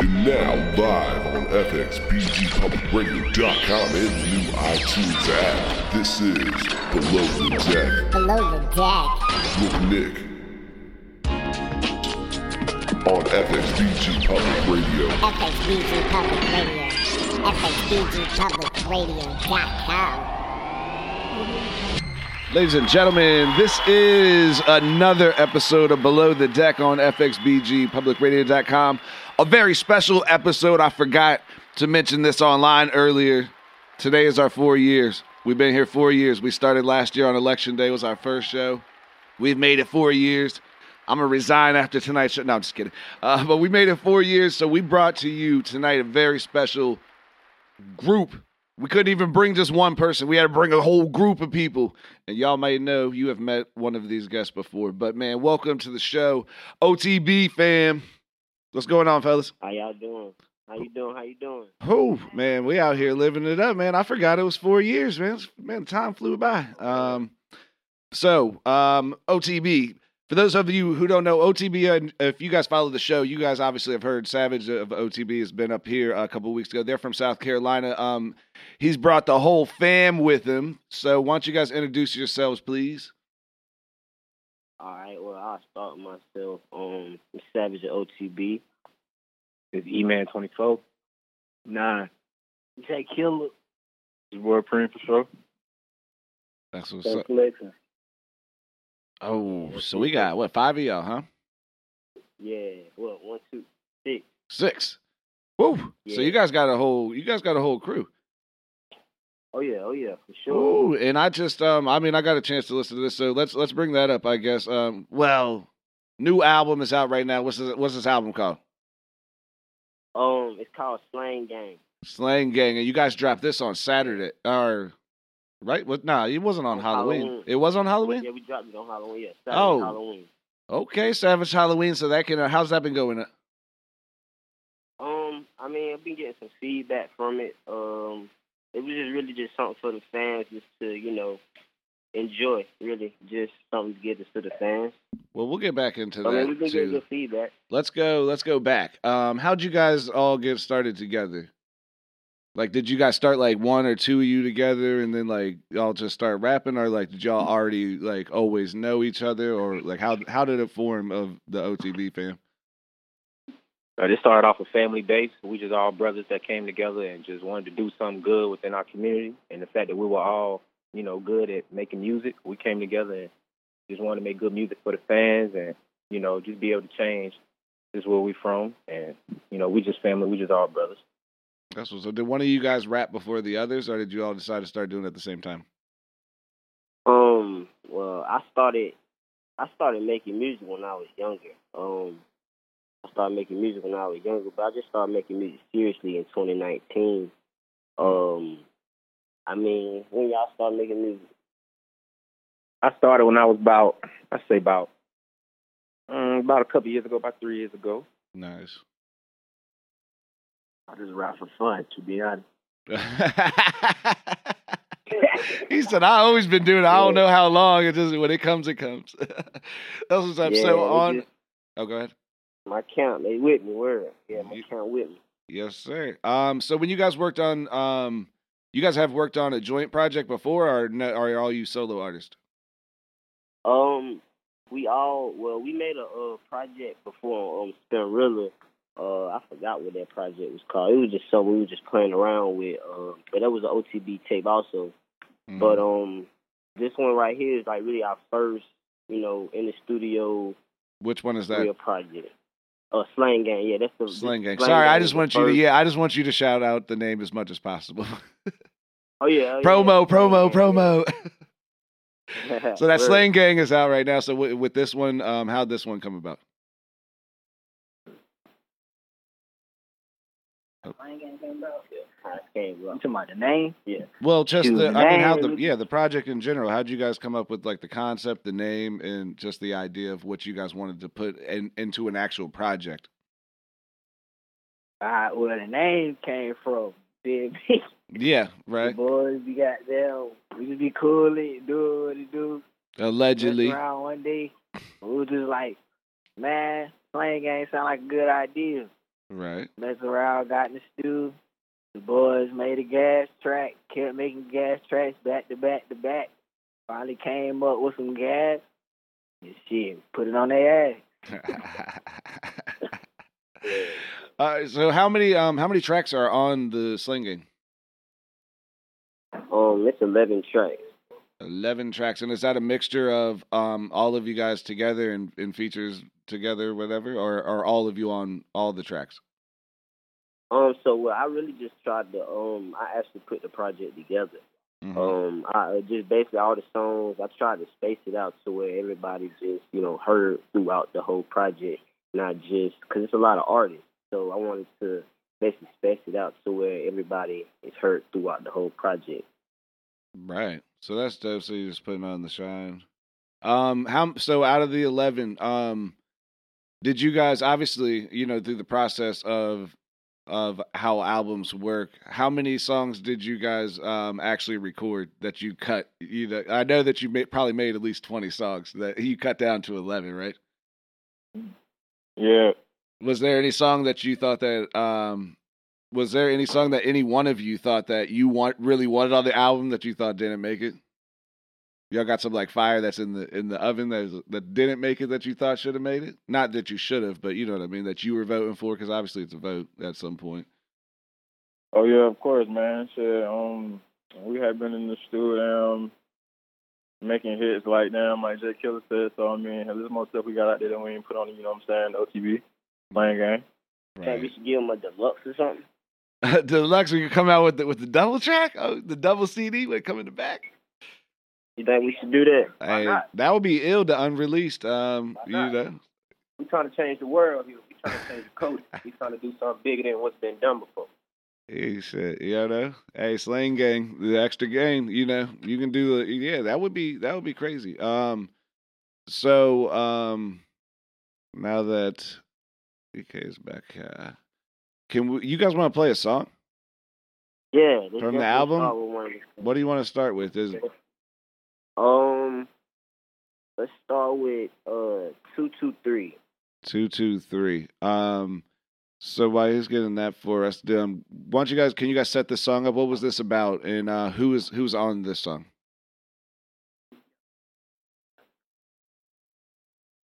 And now live on FXBGPublicRadio.com and the new iTunes app. This is Below the Deck Below the deck. with Nick on FXBG Public Radio. FXBG Public Radio. FXBGPublicRadio.com. Ladies and gentlemen, this is another episode of Below the Deck on FXBGPublicRadio.com. A very special episode. I forgot to mention this online earlier. Today is our four years. We've been here four years. We started last year on Election Day, was our first show. We've made it four years. I'm gonna resign after tonight's show. No, I'm just kidding. Uh, but we made it four years, so we brought to you tonight a very special group. We couldn't even bring just one person. We had to bring a whole group of people. And y'all may know you have met one of these guests before. But man, welcome to the show. OTB fam. What's going on, fellas? How y'all doing? How you doing? How you doing? Oh, man, we out here living it up, man. I forgot it was four years, man. Man, time flew by. Um, so, um, OTB. For those of you who don't know, OTB, and if you guys follow the show, you guys obviously have heard Savage of OTB has been up here a couple weeks ago. They're from South Carolina. Um, he's brought the whole fam with him. So, why don't you guys introduce yourselves, please? All right. Well, I'll start myself. Um, I'm Savage at OTB. It's E-Man 24. Nine. Jack Killer. It's World Preem for sure. That's what's up. Collection. Oh, so we got what five of y'all, huh? Yeah. What? One, two, six. Six. Woo! So you guys got a whole you guys got a whole crew. Oh yeah. Oh yeah. For sure. Ooh, and I just um I mean I got a chance to listen to this, so let's let's bring that up, I guess. Um well, new album is out right now. What's this, what's this album called? Um, it's called Slang Gang. Slang Gang, and you guys dropped this on Saturday or right? What nah, it wasn't on On Halloween. Halloween. It was on Halloween? Yeah, we dropped it on Halloween. Yeah. Saturday, Oh. Halloween. Okay, Savage Halloween, so that can uh, how's that been going? Um, I mean, I've been getting some feedback from it. Um, it was just really just something for the fans, just to you know enjoy. Really, just something to give us to the fans. Well, we'll get back into I mean, that been too. good feedback. Let's go. Let's go back. Um, how'd you guys all get started together? Like, did you guys start like one or two of you together, and then like y'all just start rapping, or like did y'all already like always know each other, or like how how did it form of the OTB fam? Uh, this started off a family base. We just all brothers that came together and just wanted to do something good within our community. And the fact that we were all, you know, good at making music, we came together and just wanted to make good music for the fans and, you know, just be able to change. This is where we from. And, you know, we just family. We just all brothers. That's what. So did one of you guys rap before the others, or did you all decide to start doing it at the same time? Um, well, I started, I started making music when I was younger. Um, I started making music when I was younger, but I just started making music seriously in 2019. Um, I mean, when y'all started making music, I started when I was about, I say about, um, about a couple years ago, about three years ago. Nice. I just rap for fun, to be honest. he said, "I always been doing. it. I don't know how long. It just when it comes, it comes." That's what's up. Yeah, so on. just- Oh, go ahead. My count, they with me. Word, yeah, my You- count with me. Yes, sir. Um, so when you guys worked on, um, you guys have worked on a joint project before, or no, are all you solo artists? Um, we all well, we made a uh, project before on um, Spinrilla. Uh, I forgot what that project was called. It was just something we were just playing around with. Uh, but that was an OTB tape also. Mhm. But um, this one right here is like really our first, you know, in the studio which one is that? real project. Uh, Slang Gang, yeah, that's the Slang Gang. Slang Sorry, I just want you to. Yeah, I just want you to shout out the name as much as possible. Oh yeah, oh, promo, yeah. promo, Slang promo. Gang. so that Word. Slang Gang is out right now. So with, with this one, um, how'd this one come about? Slang Gang came out. Yeah, how it came You about. talking about the name? Yeah. Well, just Dude, the, I mean, how the yeah the project in general. How'd you guys come up with like the concept, the name, and just the idea of what you guys wanted to put in, into an actual project? Uh, well, the name came from Big B. Yeah, The right. boys, we got them. We just be cool, it, do what it do. Allegedly. Around one day. We was just like, man, Slang Gang sound like a good idea. Right. Messed around, got in the stew. The boys made a gas track, kept making gas tracks back to back to back. Finally came up with some gas. And shit, put it on their ass. uh, so how many um how many tracks are on the Slang Gang? Um, it's eleven tracks. Eleven tracks, and is that a mixture of um all of you guys together and, and features together, whatever, or are all of you on all the tracks? Um, so well, I really just tried to um, I actually put the project together. Mhm. Um, I just basically all the songs. I tried to space it out to where everybody just you know heard throughout the whole project, not just because it's a lot of artists. So I wanted to basically space it out to where everybody is heard throughout the whole project. Right. So that's dope. So you just put them on the shine. Um, how so? Out of the eleven, um, did you guys obviously you know through the process of of how albums work? How many songs did you guys um actually record that you cut? You I know that you made, probably made at least twenty songs that you cut down to eleven, right? Yeah. Was there any song that you thought that um was there any song that any one of you thought that you want really wanted on the album that you thought didn't make it? Y'all got some like fire that's in the in the oven that is, that didn't make it that you thought should have made it. Not that you should have, but you know what I mean. That you were voting for because obviously it's a vote at some point. Oh yeah, of course, man. Shit, um, we had been in the studio, um, making hits like damn, like Jay Killer said. So I mean, there's more stuff we got out there that we ain't put on. You know what I'm saying? OTB, Slang Gang. Think we should give them a deluxe or something? Deluxe, we could come out with the with the double track, oh, the double CD would come in the back. You think we should do that? Hey, not? that would be ill to unreleased. Um, you know, We trying to change the world here. We trying to change the culture. We trying to do something bigger than what's been done before. He said, you know, hey, Slang Gang, the extra game, you know, you can do the, yeah, that would be, that would be crazy. Um, so, um, now that DK is back, uh, can we, you guys want to play a song? Yeah. From the album? start with one of the- What do you want to start with? Is Um, let's start with uh two two three. two, two, three. Um, so while he's getting that for us, um, why don't you guys, can you guys set this song up? What was this about? And, uh, who is, who's on this song?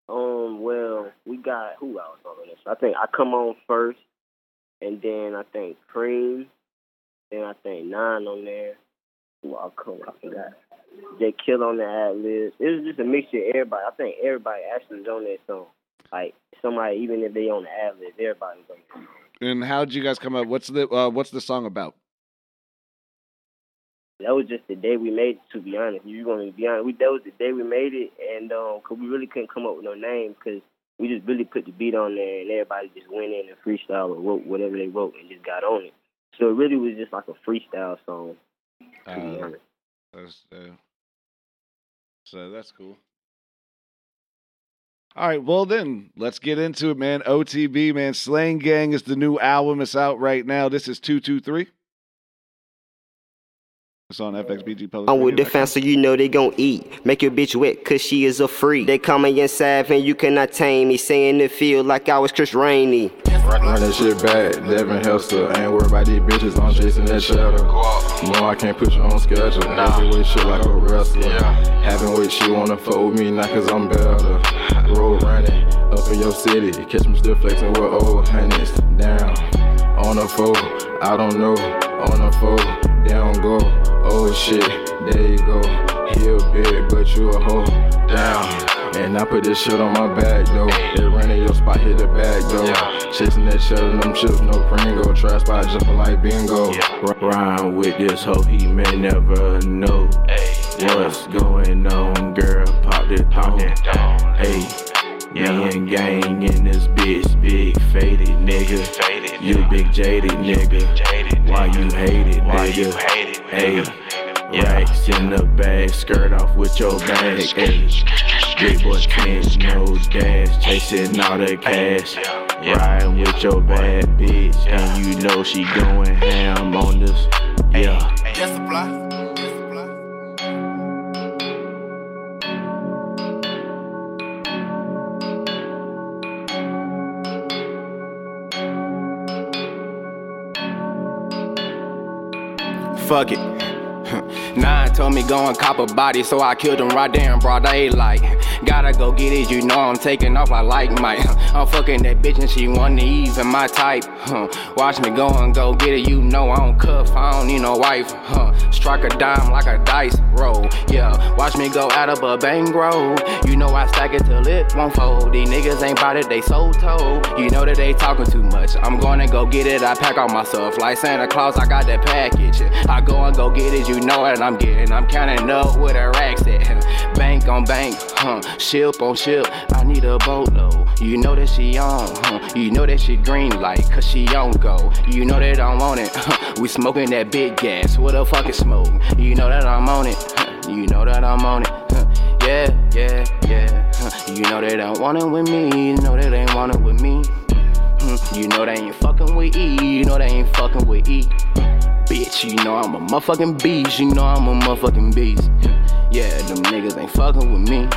Um, well, we got who else on this? I think I come on first, and then I think Cream, then I think Nine on there. Who I come? I forgot. J Kill on the ad lib. It was just a mixture of everybody. I think everybody actually was on that song. Like somebody, even if they on the ad lib, everybody was on that song. And how did you guys come up? What's the, uh, what's the song about? that was just the day we made it. To be honest, you want to be honest, we, that was the day we made it, and um 'cause we really couldn't come up with no name because we just really put the beat on there, and everybody just went in and freestyle or wrote whatever they wrote and just got on it. So it really was just like a freestyle song. To be Uh, honest. That's, uh, so that's cool. All right, well then, let's get into it, man. OTB, man. Slang Gang is the new album. It's out right now. This is 223. It's on FXBG Public. I'm with the fam, so you know they gon' eat. Make your bitch wet, cause she is a freak. They call me inside, and you cannot tame me. Saying it feel like I was Chris Rainey. Run that shit back, Devin Hester. Ain't worried about these bitches, I'm chasing that shadow. No, I can't put you on schedule. Nah. Way shit like a wrestler. Having with she wanna fuck with me, not cause I'm better. Road running, up in your city. Catch me still flexing with old honeys. Down, on the foe, I don't know. On the foe, down go. Oh shit, there you go. He a big, but you a hoe. Down. And I put this shit on my back though. It ran in your spot, hit the bag though. Chasing that shit and them chips, no Pringo. Try spot jumping like bingo. R- Rhyme with this hoe, he may never know. What's going on, girl? Pop that thong. Hey, me and gang in this bitch, big faded nigga. You big jaded nigga. Why you hated, why you hate it, nigga? Hey, racks in the bag, skirt off with your bag. Hey, Street boys, tennis, nose gas, chasing all the cash. Riding with your bad bitch, and you know she going ham on this. Yeah. Fuck it. Nine told me go and cop a body, so I killed him right there in broad daylight. Gotta go get it, you know I'm taking off, I like my, I'm fucking that bitch and she want to even my type. Huh. Watch me go and go get it, you know I don't cuff, I don't need no wife. Huh. Strike a dime like a dice roll. Yeah, watch me go out of a bang bankroll. You know I stack it till it won't fold. These niggas ain't bout it, they so told. You know that they talking too much. I'm gonna go get it, I pack all my stuff like Santa Claus. I got that package. I go and go get it, you know what I'm getting. I'm counting up with a racks at. Bank on bank, huh? Ship on ship. I need a boatload. You know that she on, huh? You know that she green light, cause she on go. You know that I want it. Huh? We smoking that big gas. What the fuck is smoke? You know that I'm on it. Huh? You know that I'm on it. Huh? Yeah, yeah, yeah. Huh? You know they don't want it with me. You know they ain't want it with me. Hmm, You know they ain't fucking with E. You know they ain't fucking with E. Bitch, you know I'm a motherfucking beast. You know I'm a motherfucking beast. Yeah, them niggas ain't fucking with me.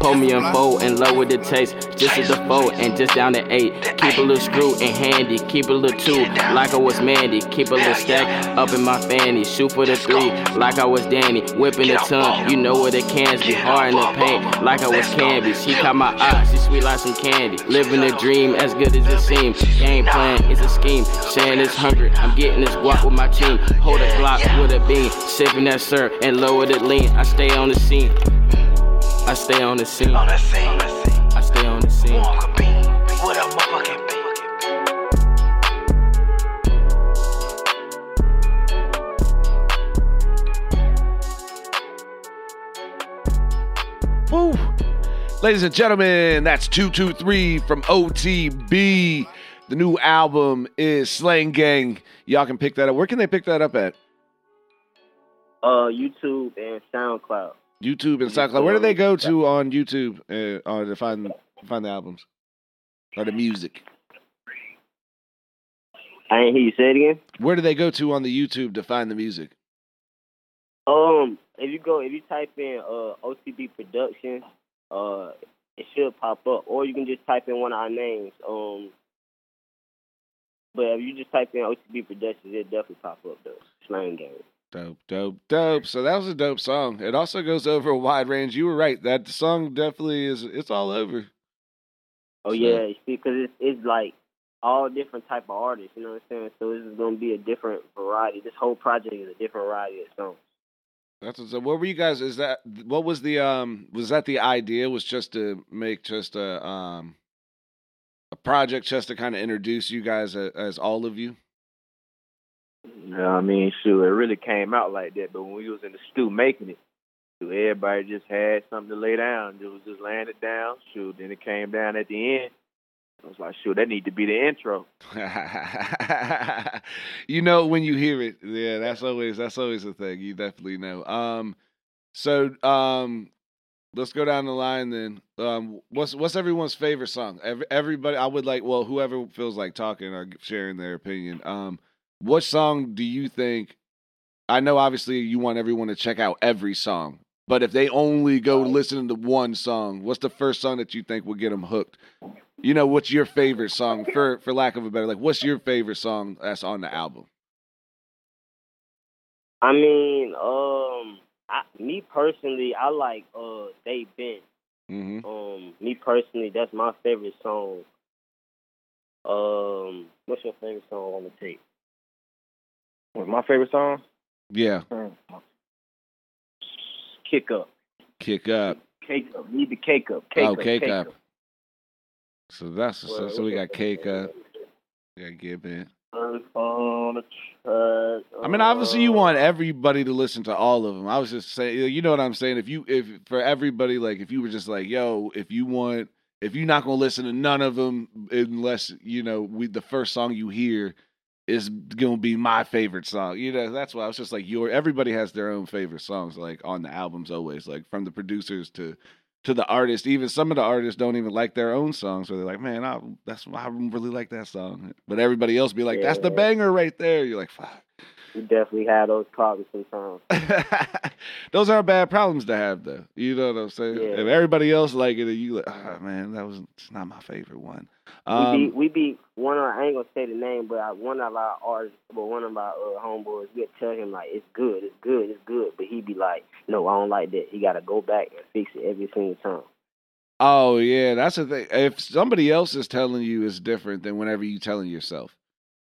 Pull me in four and lower the taste. Just as the four and just down to eight. Keep a little screw in handy. Keep a little two like I was Mandy. Keep a little stack up in my fanny. Shoot for the three like I was Danny. Whipping the tongue. You know what it cans be. Hard in the paint like I was Candy. She caught my eye. She sweet like some candy. Living a dream as good as it seems. Game plan is a scheme. Saying it's hungry. I'm getting this guap with my team. Hold a Glock with a bean. Sipping that syrup and lower the lean. I stay on the scene. I stay on the scene. On the scene. I stay on the scene. What up, motherfucking Woo. Ladies and gentlemen, that's 223 from OTB. The new album is Slang Gang. Y'all can pick that up. Where can they pick that up at? Uh, YouTube and SoundCloud. YouTube and SoundCloud. Where do they go to on YouTube uh, to find find the albums or the music? I ain't hear you say it again. Where do they go to on the YouTube to find the music? Um, if you go, if you type in uh OTB Productions, uh, it should pop up, or you can just type in one of our names. Um, but if you just type in OTB Productions, it definitely pop up though. Slang Gang. Dope, dope, dope. So that was a dope song. It also goes over a wide range. You were right. That song definitely is. It's all over. Oh So- yeah, because it's it's like all different type of artists. You know what I'm saying? So this is gonna be a different variety. This whole project is a different variety of songs. That's what's up. What were you guys? Is that what was the um? Was that the idea? Was just to make just a um a project just to kind of introduce you guys as, as all of you. Yeah, I mean, shoot, it really came out like that. But when we was in the stew making it, shoot, everybody just had something to lay down. It was just laying it down. Shoot, then it came down at the end. I was like, shoot, that need to be the intro. you know when you hear it. Yeah, that's always that's always the thing. You definitely know. Um, so um, let's go down the line then. Um, what's what's everyone's favorite song? Every, everybody, I would like. Well, whoever feels like talking or sharing their opinion. Um, what song do you think? I know obviously you want everyone to check out every song, but if they only go listening to one song, what's the first song that you think will get them hooked? You know, what's your favorite song for for lack of a better like what's your favorite song that's on the album? I mean, um, I, me personally, I like uh They Been. Mm-hmm. Um, me personally, that's my favorite song. Um, what's your favorite song on the tape? What, my favorite song? Yeah, Kick Up. kick up. Cake Up. Need the Cake Up. Cake oh, Up. cake, Cake up. So that's so, Well, so we got cake up. We got Gibbon. Earth on the track. I mean, obviously, you uh, want everybody to listen to all of them. I was just saying, you know what I'm saying? If you, if for everybody, like, if you were just like, yo, if you want, if you're not gonna listen to none of them unless you know, we the first song you hear is gonna be my favorite song. You know, that's why I was just like, your everybody has their own favorite songs, like on the albums always, like from the producers to to the artist. Even some of the artists don't even like their own songs, so they're like, man, I, that's I really like that song. But everybody else be like, that's the banger right there. You're like, fuck. We definitely have those problems sometimes. Those aren't bad problems to have, though. You know what I'm saying? Yeah. If everybody else like it, and you like, oh, man, that was it's not my favorite one. we Um, be we be one of I ain't gonna say the name, but I, one of our artists, but one of our uh, homeboys, we tell him like it's good, it's good, it's good, but he be like, no, I don't like that. He got to go back and fix it every single time. oh yeah, that's the thing. If somebody else is telling you, it's different than whenever you telling yourself.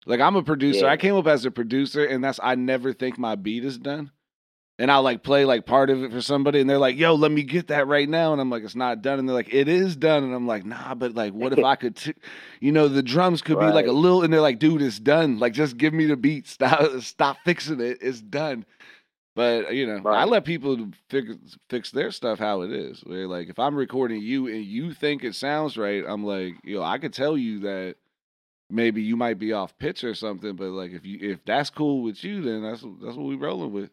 Like I'm a producer. Yeah. I came up as a producer, and that's I never think my beat is done. And I'll like play like part of it for somebody, and they're like, "Yo, let me get that right now," and I'm like, "It's not done," and they're like, "It is done," and I'm like, "Nah, but like, what if I could, t- you know, the drums could be like a little," and they're like, "Dude, it's done. Like, just give me the beat. Stop, stop fixing it. It's done." But you know, I let people fix fix their stuff how it is. Where like, if I'm recording you and you think it sounds right, I'm like, yo, I could tell you that maybe you might be off pitch or something, but like if you if that's cool with you, then that's that's what we're rolling with.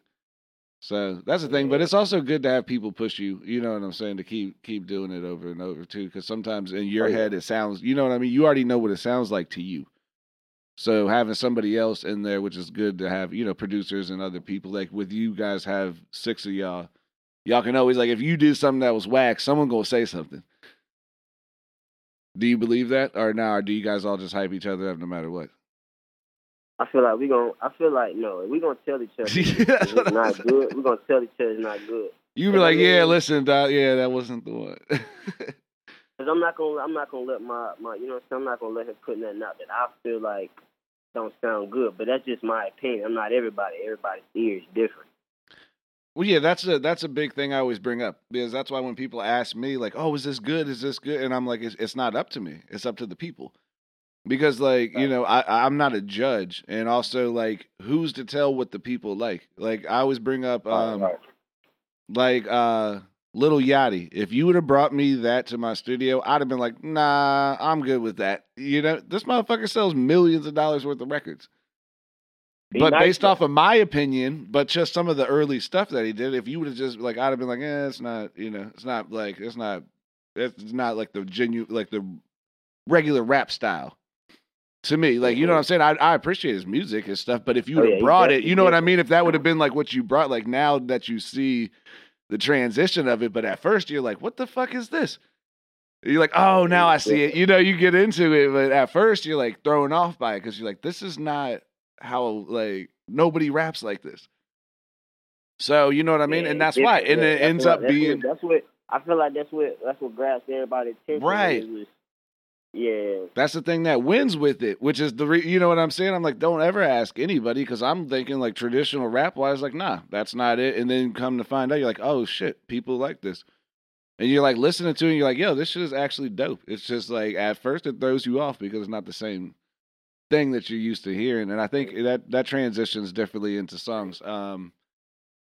So that's the thing, but it's also good to have people push you. You know what I'm saying to keep keep doing it over and over too, because sometimes in your Oh, head it sounds. You know what I mean? You already know what it sounds like to you. So having somebody else in there, which is good to have, you know, producers and other people like with you guys have six of y'all. Y'all can always like if you did something that was whack, someone gonna say something. Do you believe that, or now, or do you guys all just hype each other up no matter what? I feel like we gonna. I feel like no, we gonna tell each other Yeah, it's not saying. good. We gonna tell each other it's not good. You be like, yeah, listen, Doc, yeah, that wasn't the one. Cause I'm not gonna. I'm not gonna let my my. You know, what I'm saying? I'm not gonna let him put nothing out that I feel like don't sound good. But that's just my opinion. I'm not everybody. Everybody's ear is different. Well, yeah, that's a that's a big thing I always bring up because that's why when people ask me like, oh, is this good? Is this good? And I'm like, it's, it's not up to me. It's up to the people. Because like you know, I I'm not a judge, and also like, who's to tell what the people like? Like I always bring up, um, Right. like uh, Little Yachty. If you would have brought me that to my studio, I'd have been like, nah, I'm good with that. You know, this motherfucker sells millions of dollars worth of records. Be but nice, based off of my opinion, but just some of the early stuff that he did, if you would have just like, I'd have been like, eh, it's not, you know, it's not like, it's not, it's not like the genuine, like the regular rap style. To me, like you know what I'm saying, I I appreciate his music and stuff, but if you Oh, would have yeah, brought it, you know what. I mean. If that would have been like what you brought, like now that you see the transition of it, but at first you're like, what the fuck is this? You're like, oh, now I see it. You know, you get into it, but at first you're like thrown off by it because you're like, this is not how like nobody raps like this. So you know what I mean, Yeah, and that's why, and it ends what- up that's being What, that's what I feel like. That's what that's what grabs everybody's attention. Right. Was- yeah. That's the thing that wins with it, which is the re- you know what I'm saying. I'm like, don't ever ask anybody because I'm thinking like traditional rap wise, like, nah, that's not it. And then come to find out, you're like, oh shit, people like this, and you're like listening to it, and you're like, yo, this shit is actually dope. It's just like at first it throws you off because it's not the same thing that you're used to hearing, and I think that that transitions differently into songs. Um,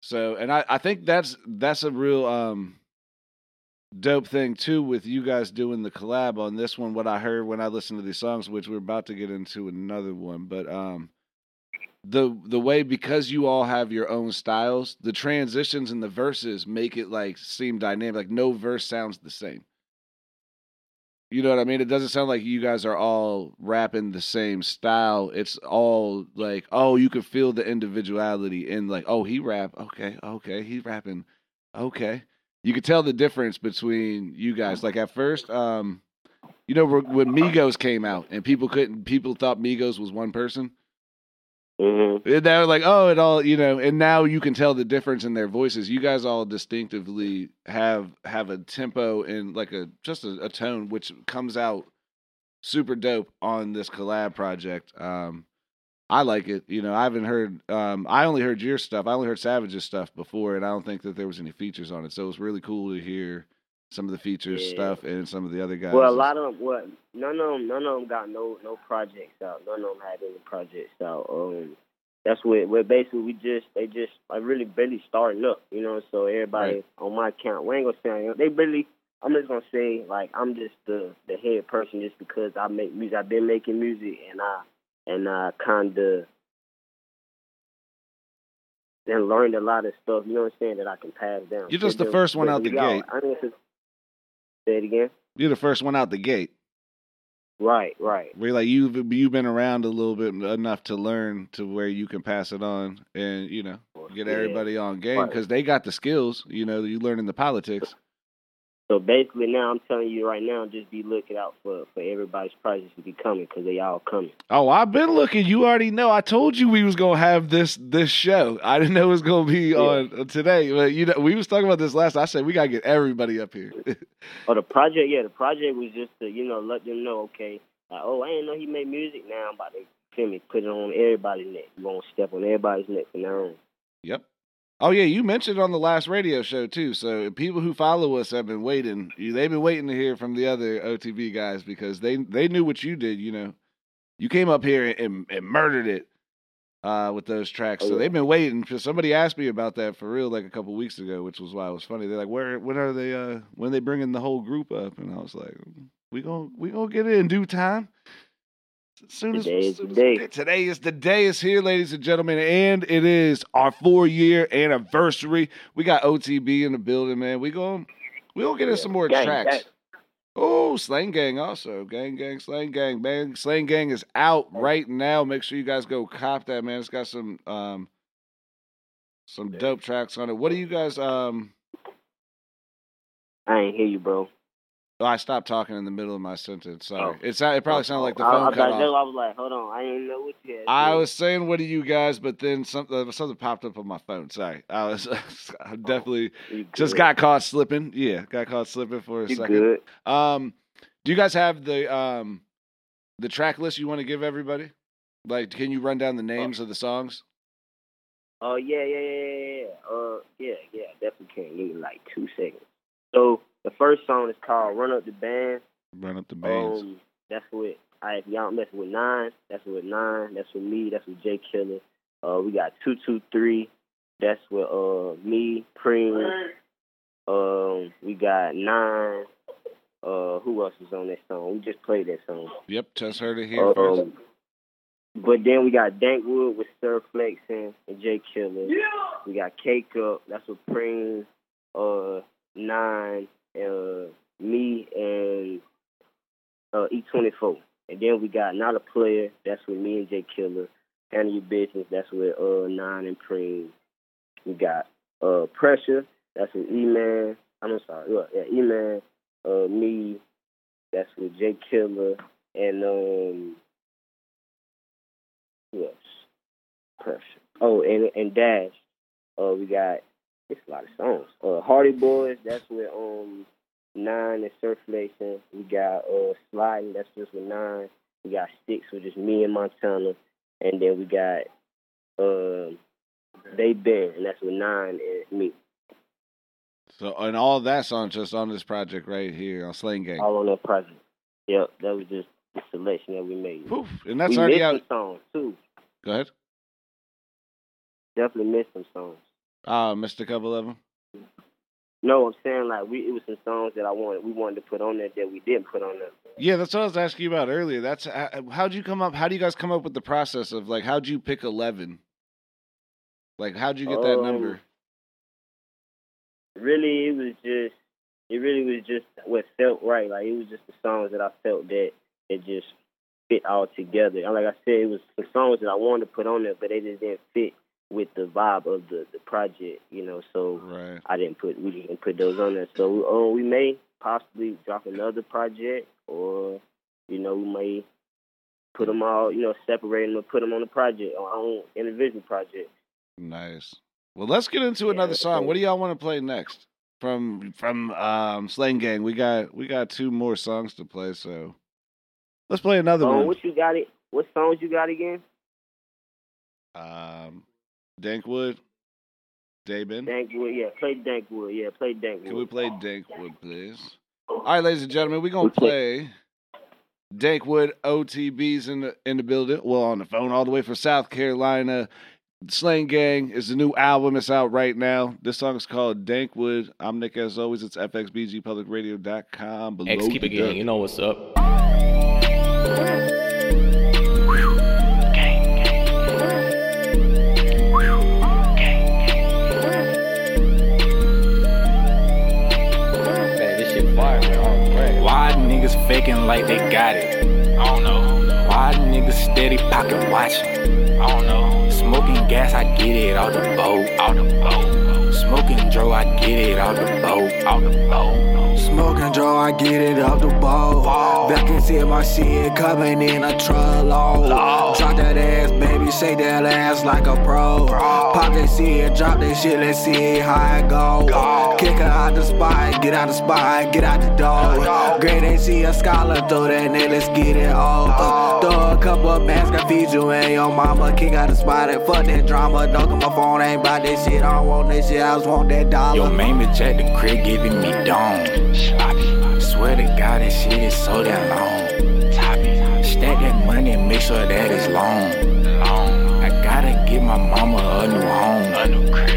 so, and I I think that's that's a real um dope thing too with you guys doing the collab on this one what i heard when i listened to these songs which we're about to get into another one but um the the way because you all have your own styles the transitions and the verses make it like seem dynamic like no verse sounds the same you know what i mean it doesn't sound like you guys are all rapping the same style it's all like oh you can feel the individuality in like oh he rap okay okay he rapping okay you could tell the difference between you guys. Like at first, um, you know, when Migos came out and people couldn't, people thought Migos was one person. Mm-hmm. And were like, oh, it all, you know, and now you can tell the difference in their voices. You guys all distinctively have have a tempo and like a just a, a tone which comes out super dope on this collab project. Um, I like it. You know, I haven't heard. Um, I only heard your stuff. I only heard Savage's stuff before, and I don't think that there was any features on it. So it was really cool to hear some of the features Yeah. stuff and some of the other guys. Well, a lot of them. Well, none of them. None of them got no no projects out. None of them had any projects out. Um, that's what. Where basically we just they just like really barely starting up. You know, so everybody Right. on my account, we ain't gonna say they barely. I'm just gonna say like I'm just the the head person just because I make music. I've been making music and I and I kind of then learned a lot of stuff. You know what I'm saying that I can pass down. You're just the first one out the gate. I mean, say it again. You're the first one out the gate. Right, right. Where like you've you've been around a little bit enough to learn to where you can pass it on and you know get everybody on game because they got the skills. You know, you learning the politics. So basically, now I'm telling you right now, just be looking out for for everybody's projects to be coming because they all coming. Oh, I've been looking. You already know. I told you we was gonna have this this show. I didn't know it was gonna be on uh, today, but you know we was talking about this last. I said we gotta get everybody up here. Oh, the project, yeah, the project was just to you know let them know, okay, like oh, I didn't know he made music. Now I'm about to feel me, put it on everybody's neck. You gonna step on everybody's neck from now on. Yep. Oh yeah, you mentioned on the last radio show too. So people who follow us have been waiting. They've been waiting to hear from the other OTB guys because they they knew what you did. You know, you came up here and, and murdered it uh, with those tracks. Oh, So they've been waiting. Because somebody asked me about that for real like a couple weeks ago, which was why it was funny. They're like, "Where? When are they? Uh, when they bringing the whole group up?" And I was like, "We gonna we gonna get it in due time." As soon as, Today is soon the day. get- today is the day is here, ladies and gentlemen, and it is our four year anniversary. We got OTB in the building, man. We going we gonna get in some more Gang, tracks. gang. Oh, Slang Gang also. Gang Gang, Slang Gang, man. Slang Gang is out right now. Make sure you guys go cop that, man. It's got some um some dope tracks on it. What do you guys um I ain't hear you, bro. Oh, I stopped talking in the middle of my sentence. Sorry. It's it probably sounded like the phone I, cut I, off. I was like, hold on, I didn't know what you had. I was saying what do you guys, but then something something popped up on my phone. Sorry, I was I definitely You just got caught slipping. Yeah, got caught slipping for a You second. good? Um, do you guys have the um the track list you want to give everybody? Like, can you run down the names of the songs? Oh yeah, yeah, yeah, yeah, yeah. Uh, yeah, yeah, definitely can. Give me like two seconds. So the first song is called "Run Up the Band." Run up the Band. Um, that's with I if y'all messing with nine. That's with nine. That's with me. That's with Jay Killer. Uh, we got two two three. That's with uh me, Preem. Um, we got nine. Uh, who else is on that song? We just played that song. yep, just heard it here first. Um, but then we got Dankwood with Sir Flexin and Jay Killer. We got Cake Up. That's with Preem, uh, Nine, uh, me, and uh, E24. And then we got Not a Player. That's with me and Jay Killer. Handle Your Business. That's with uh, Nine and Preem. We got uh, Pressure. That's with E-Man. I'm sorry. Yeah, yeah, E-Man, uh, me. That's with Jay Killer. And, um, else? Pressure. Oh, and and Dash. Uh, we got it's a lot of songs. Uh, Hardy Boys. That's with um Nine and Circulation. We got uh Sliding. That's just with Nine. We got Sticks, which is me and Montana, and then we got um They Bear, and that's with Nine and me. So, and all that's on just on this project right here on Slang Gang. All on that project. Yep, that was just the selection that we made. Poof, and that's we already out. some songs too. Go ahead. Definitely missed some songs. Ah, missed a couple of them. No, I'm saying like we it was some songs that I wanted we wanted to put on there that we didn't put on there. Yeah, that's what I was asking you about earlier. That's uh, how'd you come up? How do you guys come up with the process of like how'd you pick eleven? Like how'd you get that Um, number? Really, it was just it really was just what felt right. Like it was just the songs that I felt that it just fit all together. And like I said, it was the songs that I wanted to put on there, but they just didn't fit with the vibe of the the project. You know, so Right. I didn't put we didn't put those on there. So uh, we may possibly drop another project, or you know we may put them all you know separate them and put them on the project on our own individual project. Nice. Well, let's get into another song. What do y'all want to play next? From from um Slang Gang, we got we got two more songs to play, so let's play another Um, one. what you got it? What songs you got again? Um, Dankwood, Daybin. Dankwood, yeah, play Dankwood, yeah, play Dankwood. Can we play Dankwood, please? Oh. All right, ladies and gentlemen, we're gonna play Dankwood OTB's in the in the building. Well, on the phone, all the way from South Carolina. Slang Gang is the new album. It's out right now. This song is called Dankwood. I'm Nick, as always. It's fxbgpublicradio.com. Below X keep it gang, you know what's up. Niggas faking like they got it? I don't know. Why niggas steady pocket watching? I don't know. Smoking gas, I get it out the boat. Out the boat. Smoking dro, I get it out the boat. Out the boat. Smoking draw, I get it off the ball. Back and see my shit coming in a trello. Drop that ass, baby, shake that ass like a pro. Pop that shit, drop that shit, let's see how it go. Kick her out the spot, get out the spot, get out the door. Great ain't a scholar, throw that net, let's get it all. Uh, throw a couple of bands, can feed you and your mama. Kick out the spot and fuck that drama. Don't come my phone, ain't about that shit. I don't want that shit, I just want that dollar. Yo, bitch at the crib giving me dome. Swear to God, that shit is so damn long. Stack that money make sure that it's long. Long. I gotta get my mama a new home. A new crib.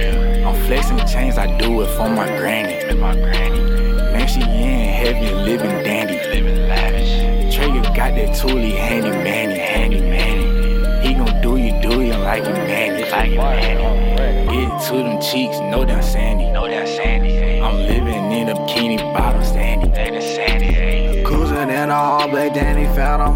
Chains, I do it for my granny. My granny. Man, she in heavy, living dandy. Living lavish. Trey, you got that toolie handy manny, handy manny. He gon' do you, do you like you manny, like you manny. Get to them cheeks, no damn sandy, no damn sandy. I'm living in a bikini bottom sandy, sandy. Cruising in a all black Danny Phantom.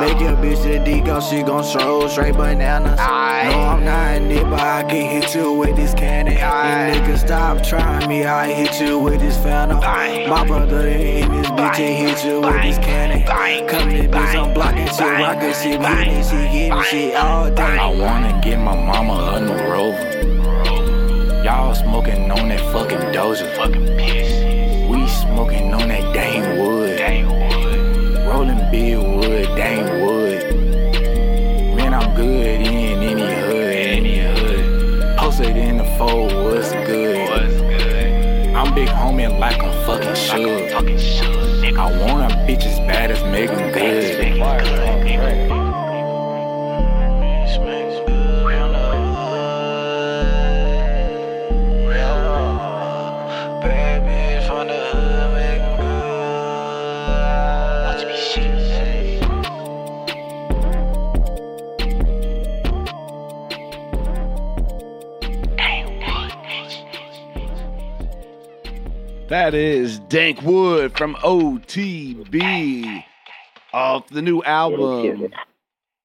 Make your bitch to the deco, she gon' show straight bananas. No, I'm not in it, but I can hit you with this candy. You niggas stop trying me, I hit you with this Phantom. My brother in this bitch and hit you with this candy. Come to bitch, I'm blocking shit, rockin' shit, getting shit, getting shit all day. I wanna get my mama a new rover. Y'all smoking on that fucking dozer. Fucking piss. We smoking on that dang wood. Dang wood. Rolling big wood, dang wood. Man, I'm good in any hood. Any hood. Posted in the fold, what's good? What's good? I'm big homie like I'm fucking. Fucking sure. I want a bitch as bad as Meagan Good. That is Dank Wood from OTB off the new album.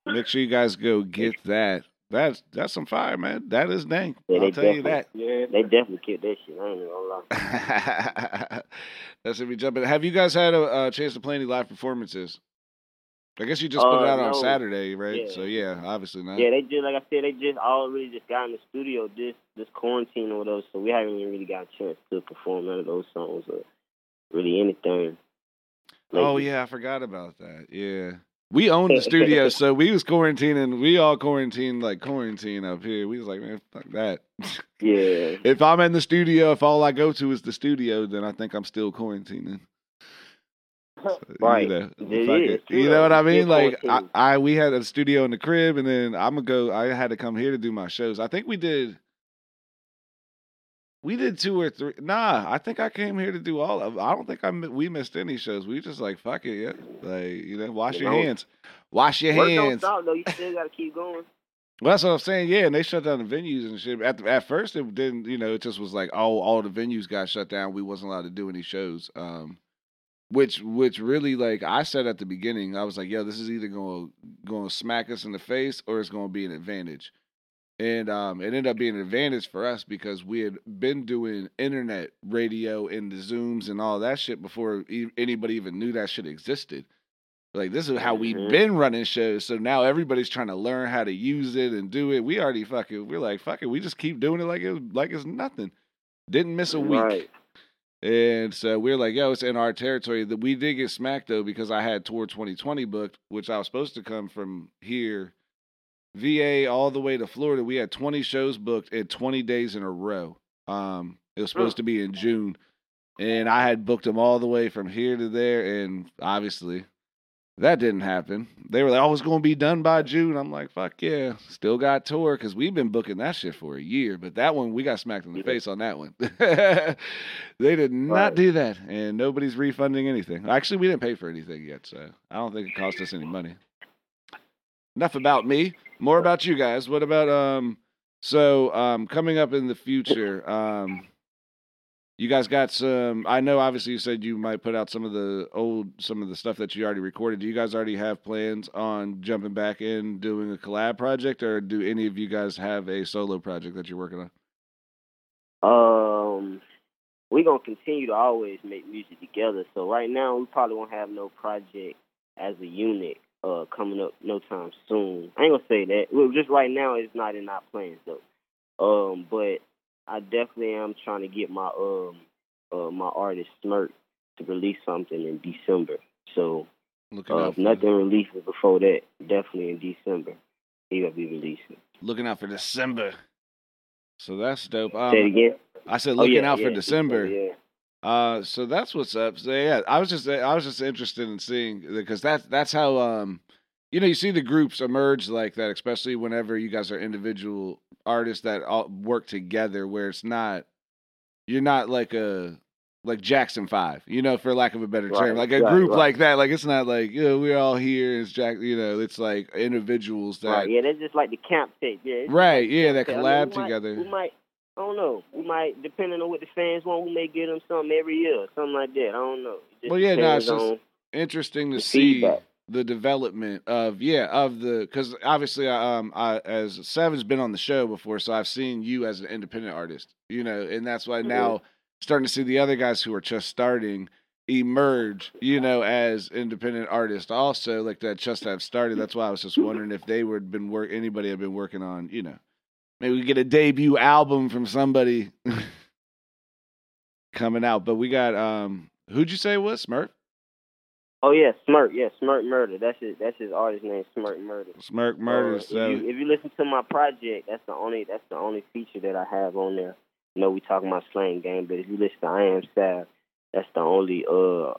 Make sure you guys go get that. That's that's some fire, man. That is dank. Yeah, I'll tell you that. Yeah, They definitely killed that shit. I ain't gonna lie. That's if we jump in. Have you guys had a, a chance to play any live performances? I guess you just put it Uh, out on. Saturday, right? Yeah. So yeah, obviously not. Yeah, they just like I said, they just all really just got in the studio this this quarantine or those, so we haven't even really got a chance to perform none of those songs or really anything. Oh yeah, I forgot about that. Yeah. We own the studio, so we was quarantining. We all quarantined like quarantine up here. We was like, man, fuck that. Yeah. if I'm in the studio, if all I go to is the studio, then I think I'm still quarantining. Right. You know, It it. You know what I mean? Like I. I, we had a studio in the crib, and then I'm gonna go. I had to come here to do my shows. I think we did. We did two or three. Nah, I think I came here to do all of. I don't think I we missed any shows. We just like fuck it, yeah. Like you know, wash You your know, hands, wash your Work don't hands. stop though. You still gotta keep going. Well, that's what I'm saying. Yeah, and they shut down the venues and shit. At the, at first, it didn't. You know, it just was like, oh, all the venues got shut down. We wasn't allowed to do any shows. Um, which which really like I said at the beginning, I was like, yo, this is either going to going to smack us in the face or it's going to be an advantage. And um, it ended up being an advantage for us because we had been doing internet radio and the Zooms and all that shit before e- anybody even knew that shit existed. Like this is how we've Mhm. been running shows. So now everybody's trying to learn how to use it and do it. We already fucking we're like fuck it. We just keep doing it like it like it's nothing. Didn't miss a week. Right. And so we're like, yo, it's in our territory. That we did get smacked though because I had tour 2020 booked, which I was supposed to come from here, VA all the way to Florida. We had 20 shows booked in 20 days in a row. Um, it was supposed to be in June, and I had booked them all the way from here to there, and obviously that didn't happen. They were like, "Oh, it's going to be done by June." I'm like, "Fuck yeah!" Still got tour because we've been booking that shit for a year, but that one we got smacked in the face on that one. they did not Right. do that, and nobody's refunding anything. Actually, we didn't pay for anything yet, so I don't think it cost us any money. Enough about me. More about you guys. What about um? So um, coming up in the future, um, you guys got some. I know, obviously, you said you might put out some of the old, some of the stuff that you already recorded. Do you guys already have plans on jumping back in doing a collab project, or do any of you guys have a solo project that you're working on? Um, we're gonna continue to always make music together. So right now, we probably won't have no project as a unit uh coming up no time soon. I ain't gonna say that. Well, just right now, it's not in our plans though. Um, but I definitely am trying to get my um uh my artist Smirk to release something in December. So Looking uh, out if for nothing releases before that, definitely in December, he gonna be releasing. looking out for December. So that's dope. Say it Um, again. I said Oh, looking yeah, out for yeah, December. Yeah. Uh, so that's what's up. So yeah, I was just I was just interested in seeing because that's that's how um you know you see the groups emerge like that, especially whenever you guys are individual artists that all work together, where it's not you're not like a like Jackson Five, you know, for lack of a better term, Right, like a right, group right. like that. Like it's not like you know, we're all here. It's Jack, you know, it's like individuals that Right, yeah, that's just like the camp tape. Yeah, Right, like yeah, that tape. I mean, collab we might- together. We might, I don't know. We might, depending on what the fans want, we may get them something every year, something like that. I don't know. Well, yeah, no, it's just interesting to see feedback. The development of yeah of the because obviously I, um I as Seven's been on the show before, so I've seen you as an independent artist, you know, and that's why Mm-hmm. now starting to see the other guys who are just starting emerge, you know, as independent artists also like that just have started. That's why I was just wondering if they would been work anybody had been working on, you know, maybe we get a debut album from somebody coming out. But we got um who'd you say it was Smurf? Oh yeah, Smirk. Yeah, Smirk Murder. That's his. That's his artist name, Smirk Murder. Smirk Murder. Uh, so if, you, if you listen to my project, that's the only. That's the only feature that I have on there. You know, we talking about Slang Gang, but if you listen to I Am Sad, that's the only uh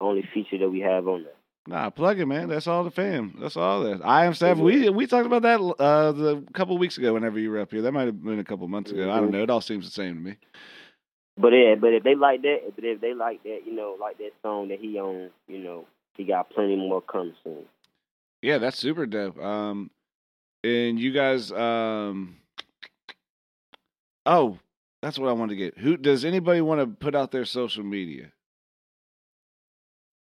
only feature that we have on there. Nah, plug it, man. That's all the fam. That's all that. I am seven. We we talked about that uh the couple weeks ago. Whenever you were up here, that might have been a couple months ago. I don't Mhm. know. It all seems the same to me. But yeah, but if they like that, but if they like that, you know, like that song that he on, you know, he got plenty more coming soon. Yeah, that's super dope. Um, and you guys, um, oh, that's what I wanted to get. Who does anybody want to put out their social media?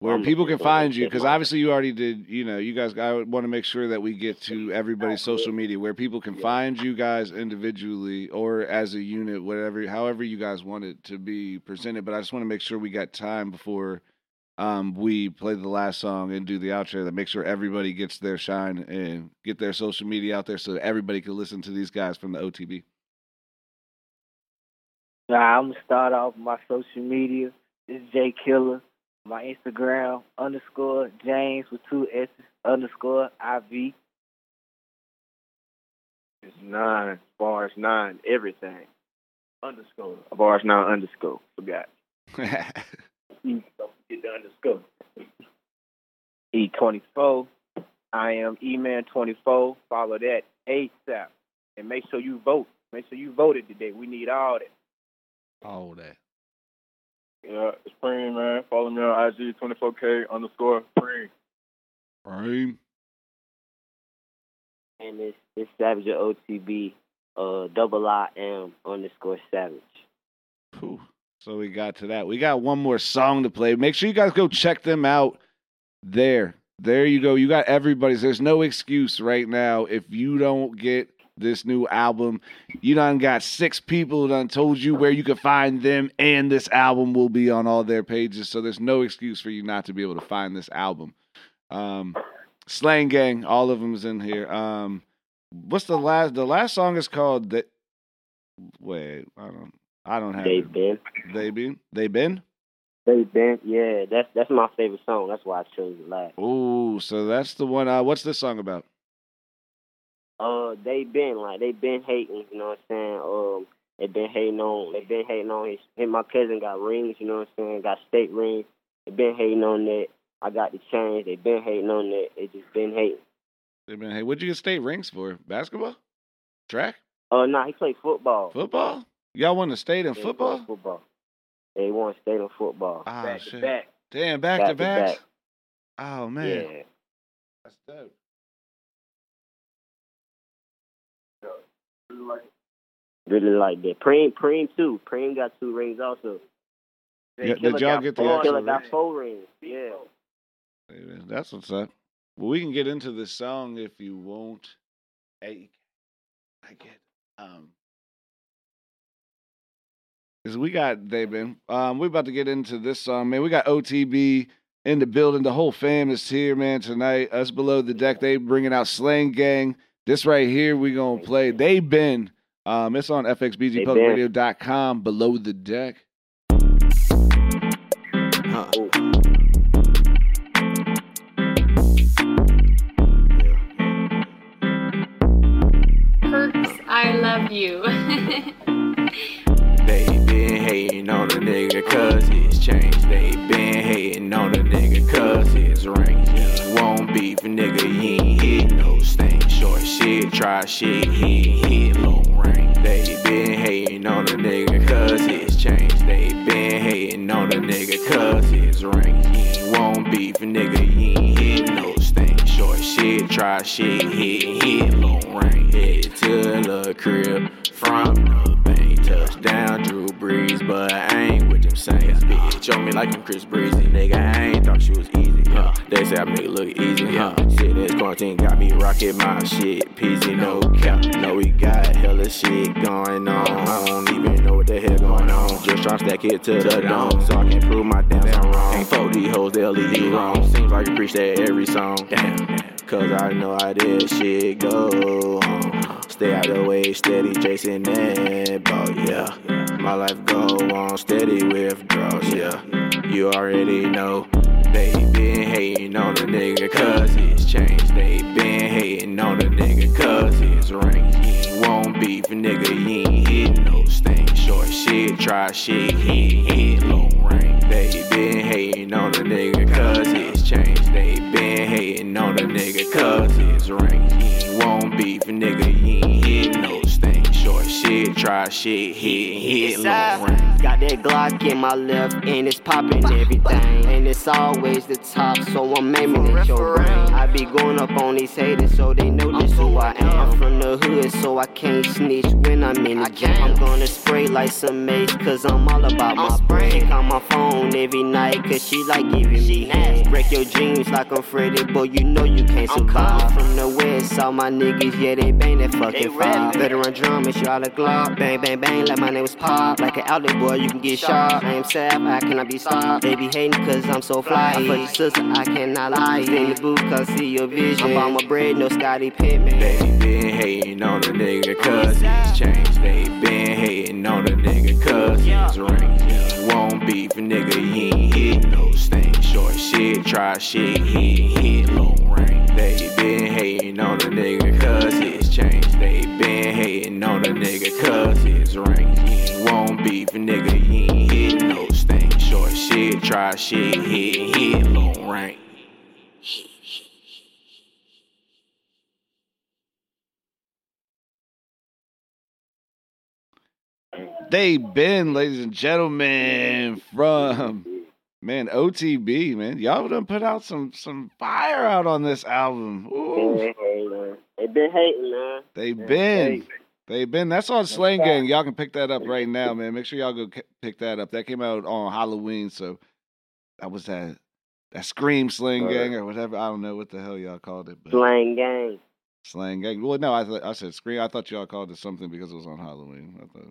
Where I'm people can find you, because obviously you already did. You know, you guys. I want to make sure that we get to everybody's social media, where people can find you guys individually or as a unit, whatever, however you guys want it to be presented. But I just want to make sure we got time before um, we play the last song and do the outro to make sure everybody gets their shine and get their social media out there so everybody can listen to these guys from the OTB. Nah, I'm gonna start off my social media. It's jay Killer. My Instagram underscore James with two S's underscore IV. It's nine, bars nine, everything. Underscore. Bars nine underscore. Forgot. Don't forget the underscore. E24. I am E-Man24. Follow that ASAP. And make sure you vote. Make sure you voted today. We need all that. All that. Yeah, it's Preem, man. Follow me on IG, 24K underscore Preem. Right. And it's it's Savage at OTB, uh, double I M underscore Savage. Whew. So we got to that. We got one more song to play. Make sure you guys go check them out there. There you go. You got everybody's. There's no excuse right now if you don't get this new album. You done got six people done told you where you can find them, and this album will be on all their pages. So there's no excuse for you not to be able to find this album. Um, Slang Gang, all of them is in here. Um, what's the last? The last song is called. The, wait, I don't. I don't have. They it. been. They been. They been. They been. Yeah, that's that's my favorite song. That's why I chose it last. Oh, so that's the one. Uh, what's this song about? Uh, they been like they been hating. You know what I'm saying? Um, they been hating on. They been hating on his. Him, my cousin got rings. You know what I'm saying? Got state rings. They been hating on that. I got the chains. They been hating on that. They just been hating. They been. Hey, what'd you get state rings for? Basketball, track, Uh, nah, he played football. football. Y'all won the state in Yeah, he football. Football. They won state in football. Ah, back shit. to back. Damn, back, Back to to back. back. Oh man, Yeah. that's dope. Really like that. Preem, Preem too. Preem got two rings also. Yeah, did y'all get the four, Killer got four rings. Yeah. That's what's up. Well, we can get into this song if you won't. Hey, I get um. Cause we got they been um we about to get into this song man we got OTB in the building the whole fam is here man tonight us below the deck they bringing out Slang Gang this right here we gonna play they been um it's on fxbgpublicradio.com below the deck Perks, I love you. They been hating on the nigga cause his changed. They been hating on the nigga cause his ring. He won't beef, nigga, he ain't hit no stain. Short shit, try shit, he ain't hit low ring. They been hating on the nigga cause his changed. They been hating on the nigga cause his ring. He won't beef, nigga, he ain't hit no stain. Short shit, try shit, he ain't hit low ring. Head to the crib from the bank. Touchdown, Drew Brees, but I ain't with Saints. Bitch, show me like I'm Chris Breezy. Nigga, I ain't thought she was easy. Huh? They say I make it look easy. Huh? Shit, this quarantine got me rocking my shit. Peasy, no cap. No, we got hella shit going on. I don't even know what the hell going on. Just try stack it to the dome so I can prove my damn I'm wrong. Ain't fuck these hoes, they'll leave you wrong. Seems like you preach that every song. Damn. Cause I know how this shit go on. Stay out of the way, steady chasing that ball, yeah. My life go on steady withdrawals, yeah. You already know. They been hating on the nigga cause it's changed. They been hating on the nigga cause it's ring. He won't beef, nigga, he ain't hit no stain. Short shit, try shit, he ain't hit low ring. They been hating on the nigga cause it's changed. They been hating on the nigga cause it's ring. He won't beef, nigga, he ain't hit no shit, try shit, he ain't hit low ring. Got that Glock in my left and it's popping everything. And it's always the top, so I'm aiming at your brain. I be going up on these haters so they know just who I am. I'm From the hood, so I can't snitch when I'm in the jam. I'm gonna spray like some mace, cause I'm all about my brain. She call my phone every night, cause she like giving me head. Break your dreams like I'm Freddy, boy, you know you can't survive. I'm From the west, all my niggas, yeah, they bang that fucking five. Veteran drum, it's y'all a Glock. Bang, bang, bang, like my name was Pop. Like an outlet boy, you can get shot. I am Sab, I cannot be stopped. They be hating cause I'm so fly. I fuck your sister, I cannot lie. In the booth, cause see your vision. I'm on my bread, no Scottie Pippen. They been hating on the nigga cause it's changed. They been hating on the nigga cause it's ring. He won't beef, nigga, he ain't hit no stain. Short shit, try shit, he ain't hit low ring. They been hating on the nigga cause it's changed. They been hating on the nigga cause it's ring. He won't beef, nigga, he ain't hit no stain. Short shit, try shit, hit, hit low ring. They been, ladies and gentlemen, from man OTB, man. Y'all done put out some some fire out on this album. Ooh, Hey, hey. They been hating, man. they Been been, hating. they been. That's on Slang Gang. Y'all can pick that up right now, man. Make sure y'all go pick that up. That came out on Halloween, so that was that that Scream Slang. Gang or whatever. I don't know what the hell y'all called it, but Slang gang. Slang Gang. Well, no, I th- I said Scream. I thought y'all called it something because it was on Halloween. I thought.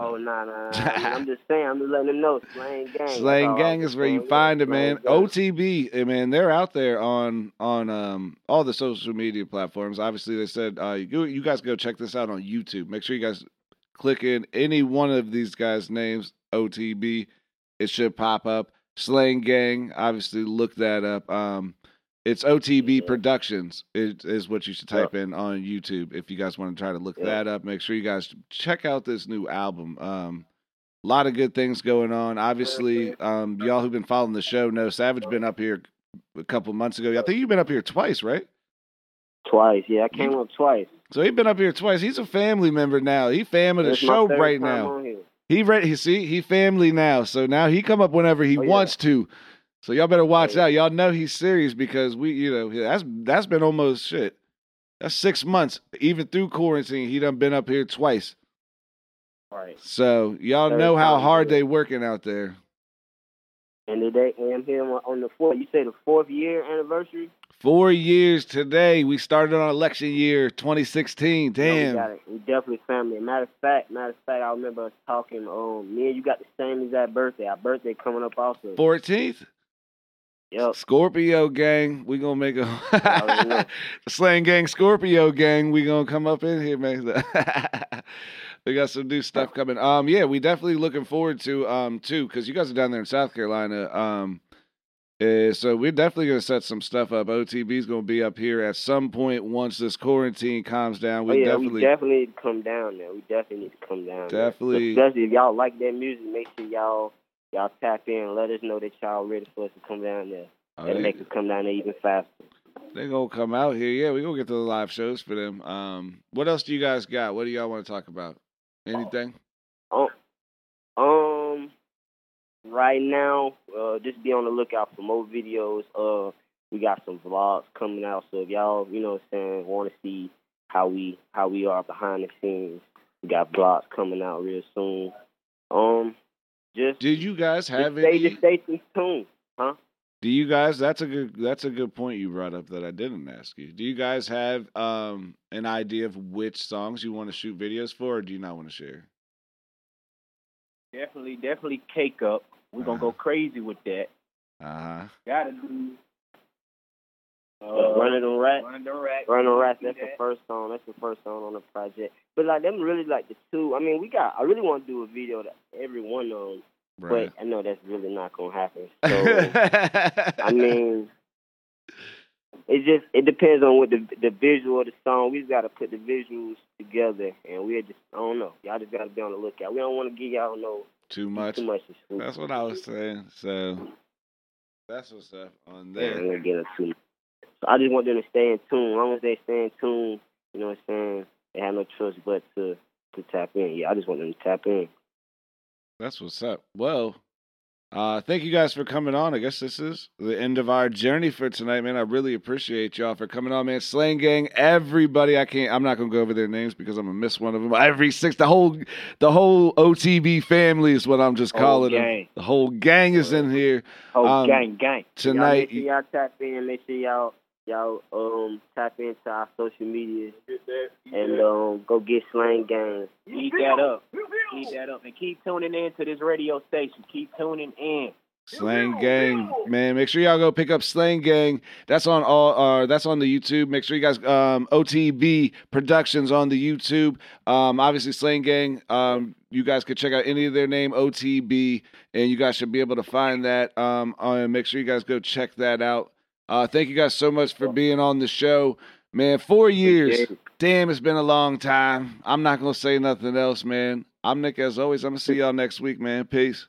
Oh, nah, nah. nah. I'm, I'm just saying. I'm just letting them know. Slang gang. Slang. Gang is where you find it, man. OTB, eh, man, they're out there on on um all the social media platforms. Obviously, they said uh, you you guys go check this out on YouTube. Make sure you guys click in any one of these guys' names. OTB, it should pop up. Slang Gang, obviously, look that up. Um, it's OTB Productions is, is what you should type in on YouTube if you guys want to try to look Yeah. that up. Make sure you guys check out this new album. Um, a lot of good things going on. Obviously, um, y'all who've been following the show know Savage been up here a couple months ago. I think you've been up here twice, right? Twice. Yeah, I came up twice. So he's been up here twice. He's a family member now. He family the It's my show right now. He ready. He see he family now. So now he come up whenever he Oh, yeah. wants to. So y'all better watch out. Y'all know he's serious because we, you know, that's that's been almost shit. That's six months. Even through quarantine, he done been up here twice. Right. So y'all know how hard they working out there. And today, and I'm here on the fourth. You say the fourth year anniversary? Four years today. We started on election year 2016. No, we Damn. got it. We definitely family. Matter of fact, matter of fact, I remember us talking. Um, me and you got the same exact birthday. Our birthday coming up also. 14th. Yep. Scorpio gang, we gonna make a slang gang, Scorpio gang. We gonna come up in here, man. we got some new stuff coming. Um, yeah, we definitely looking forward to um too, because you guys are down there in South Carolina. Um, uh, so we're definitely gonna set some stuff up. OTB's gonna be up here at some point once this quarantine calms down. Oh We yeah, definitely, we definitely need to come down there. We definitely need to come down. Definitely. Especially if y'all like that music, make sure y'all y'all tap in and let us know that y'all ready for us to come down there. Oh, That'll make us come down there even faster. they gonna come out here. Yeah, we gonna get to the live shows for them. Um, what else do you guys got? What do y'all want to talk about? Anything? Um, um, right now, uh, just be on the lookout for more videos. Uh, we got some vlogs coming out, so if y'all, you know, what I'm saying, want to see how we how we are behind the scenes, we got vlogs coming out real soon. Um, just Did you guys just have stay, any? just stay tuned, huh? Do you guys? That's a good. That's a good point you brought up that I didn't ask you. Do you guys have um an idea of which songs you want to shoot videos for, or do you not want to share? Definitely, definitely cake up. We're gonna go crazy with that. Uh huh. Gotta do. Uh, Running on Rat. Running the rack. Running on Rat. Do That's the first song. That's the first song on the project. But like them, really like the two. I mean, we got. I really want to do a video that every one of them. Right. But I know that's really not gonna happen. So I mean, it just it depends on what the the visual of the song. We just gotta put the visuals together, and we just I don't know. Y'all just gotta be on the lookout. We don't want to give y'all no Too much. too much. That's what I was saying. So that's what's up on Yeah, I'm there. gonna get into too much. So I just want them to stay in tune. As long as they stay in tune, you know what I'm saying. They have no choice but to to tap in. Yeah, I just want them to tap in. That's what's up. Well, uh, thank you guys for coming on. I guess this is the end of our journey for tonight, man. I really appreciate y'all for coming on, man. Slang Gang, everybody. I can't. I'm not gonna go over their names because I'm gonna miss one of them. Every six, the whole, the whole OTB family is what I'm just calling gang. them. The whole gang is in here Whole Um, gang, gang. Y'all tonight. make sure y'all tap in. Make sure y'all y'all um tap into our social media and um go get Slang Gang. Eat that up. Eat that up. And keep tuning in to this radio station. Keep tuning in. Slang Gang, man. Make sure y'all go pick up Slang Gang. That's on all. Uh, that's on the YouTube. Make sure you guys um, OTB Productions on the YouTube. Um, obviously Slang Gang. Um, you guys could check out any of their name OTB, and you guys should be able to find that. Um, and make sure you guys go check that out. Uh, thank you guys so much for being on the show, man. Four years. Damn, it's been a long time. I'm not gonna say nothing else, man. I'm Nick as always. I'm gonna see y'all next week, man. Peace.